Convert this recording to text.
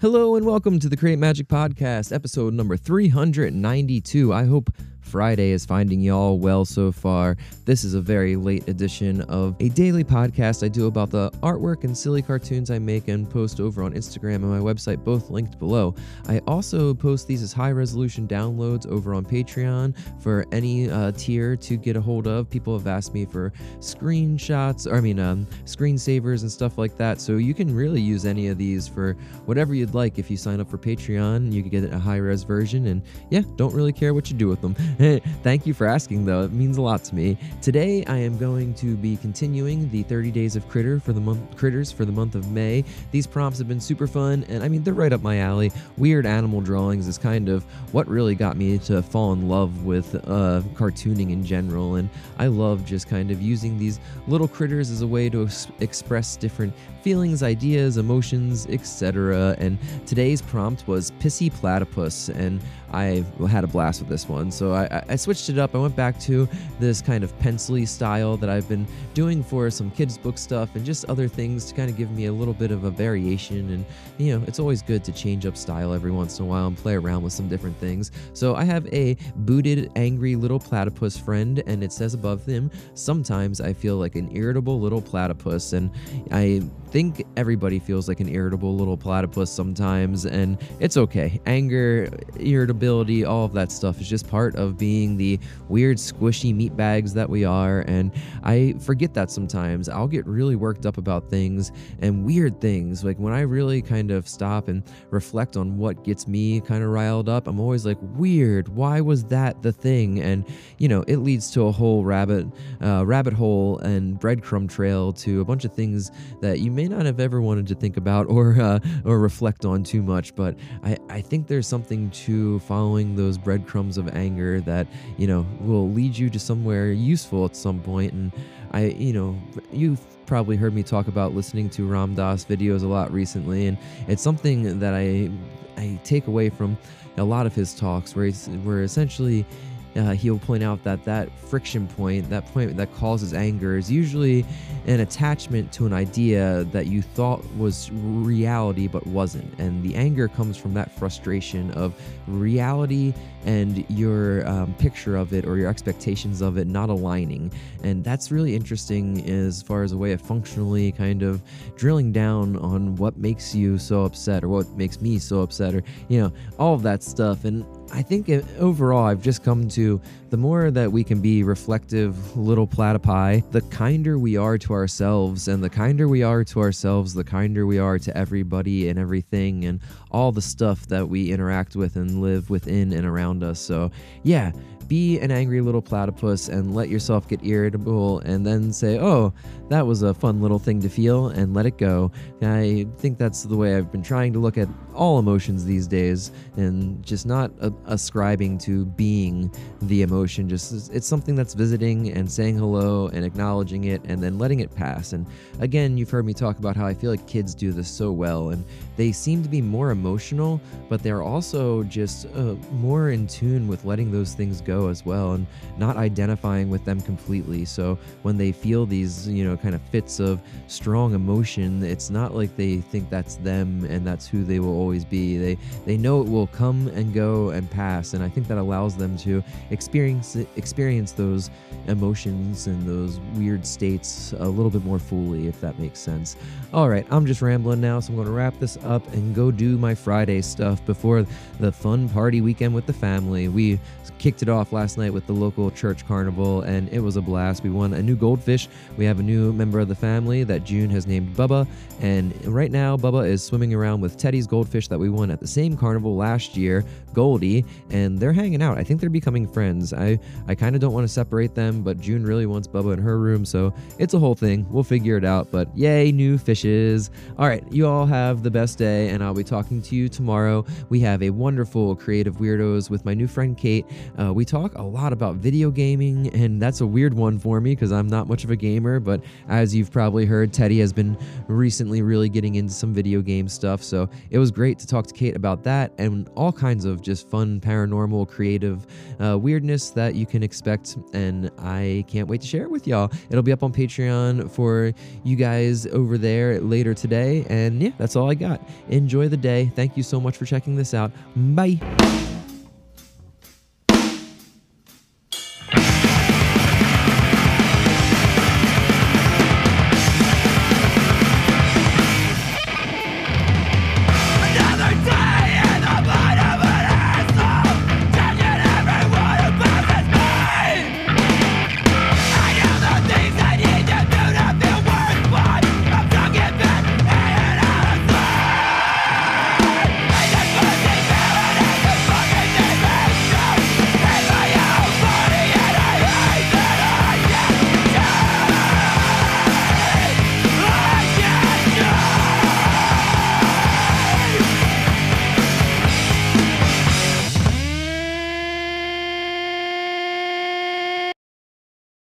Hello and welcome to the Create Magic Podcast, episode number 392. I hope Friday is finding y'all well so far. This is a very late edition of a daily podcast I do about the artwork and silly cartoons I make and post over on Instagram and my website, both linked below. I also post these as high resolution downloads over on Patreon for any uh, tier to get a hold of. People have asked me for screenshots, or I mean, um, screensavers and stuff like that. So you can really use any of these for whatever you'd like. If you sign up for Patreon, you can get a high res version, and yeah, don't really care what you do with them. Thank you for asking, though. It means a lot to me. Today, I am going to be continuing the 30 days of critter for the month critters for the month of May. These prompts have been super fun, and I mean they're right up my alley. Weird animal drawings is kind of what really got me to fall in love with uh, cartooning in general, and I love just kind of using these little critters as a way to ex- express different feelings, ideas, emotions, etc. And today's prompt was pissy platypus, and I had a blast with this one. So I, I switched it up. I went back to this kind of pencily style that I've been doing for some kids' book stuff and just other things to kind of give me a little bit of a variation. And, you know, it's always good to change up style every once in a while and play around with some different things. So I have a booted, angry little platypus friend, and it says above him, Sometimes I feel like an irritable little platypus. And I think everybody feels like an irritable little platypus sometimes, and it's okay. Anger, irritability, all of that stuff is just part of being the weird, squishy meat bags that we are, and I forget that sometimes. I'll get really worked up about things and weird things. Like when I really kind of stop and reflect on what gets me kind of riled up, I'm always like, weird, why was that the thing? And, you know, it leads to a whole rabbit, uh, rabbit hole and breadcrumb trail to a bunch of things that you may not have ever wanted to think about or uh, or reflect on too much. But I, I think there's something to following those breadcrumbs of anger that you know will lead you to somewhere useful at some. And I, you know, you've probably heard me talk about listening to Ram Dass videos a lot recently, and it's something that I I take away from a lot of his talks, where he's where essentially uh, he'll point out that that friction point, that point that causes anger, is usually an attachment to an idea that you thought was reality but wasn't. And the anger comes from that frustration of reality and your um, picture of it or your expectations of it not aligning. And that's really interesting as far as a way of functionally kind of drilling down on what makes you so upset or what makes me so upset or, you know, all of that stuff. And I think it, overall, I've just come to the more that we can be reflective little platypi, the kinder we are to ourselves. And the kinder we are to ourselves, the kinder we are to everybody and everything and all the stuff that we interact with and live within and around us. So, yeah, be an angry little platypus and let yourself get irritable and then say, oh, that was a fun little thing to feel and let it go. I think that's the way I've been trying to look at all emotions these days and just not uh, ascribing to being the emotion. Just it's something that's visiting and saying hello and acknowledging it and then letting it pass. And again, you've heard me talk about how I feel like kids do this so well and they seem to be more emotional, but they're also just uh, more in tune with letting those things go as well and not identifying with them completely. So when they feel these, you know, kind of fits of strong emotion, it's not like they think that's them and that's who they will always be. They they know it will come and go and pass, and I think that allows them to experience experience those emotions and those weird states a little bit more fully, if that makes sense. All right, I'm just rambling now, so I'm going to wrap this up and go do my Friday stuff before the fun party weekend with the family. We kicked it off last night with the local church carnival, and it was a blast. We won a new goldfish. We have a new member of the family that June has named Bubba, and right now Bubba is swimming around with Teddy's goldfish that we won at the same carnival last year, Goldie, and they're hanging out. I think they're becoming friends. I I kind of don't want to separate them, but June really wants Bubba in her room, so it's a whole thing. We'll figure it out. But yay, new fishes! All right, you all have the best day, and I'll be talking to you tomorrow. We have a wonderful creative weirdos with my new friend Kate. Uh, we talk a lot about video gaming, and that's a weird one for me because I'm not much of a gamer. But as you've probably heard, Teddy has been recently really getting into some video game stuff. So it was great to talk to Kate about that and all kinds of just fun fun, paranormal, creative uh, weirdness that you can expect. And I can't wait to share it with y'all. It'll be up on Patreon for you guys over there later today. And yeah, that's all I got. Enjoy the day. Thank you so much for checking this out. Bye.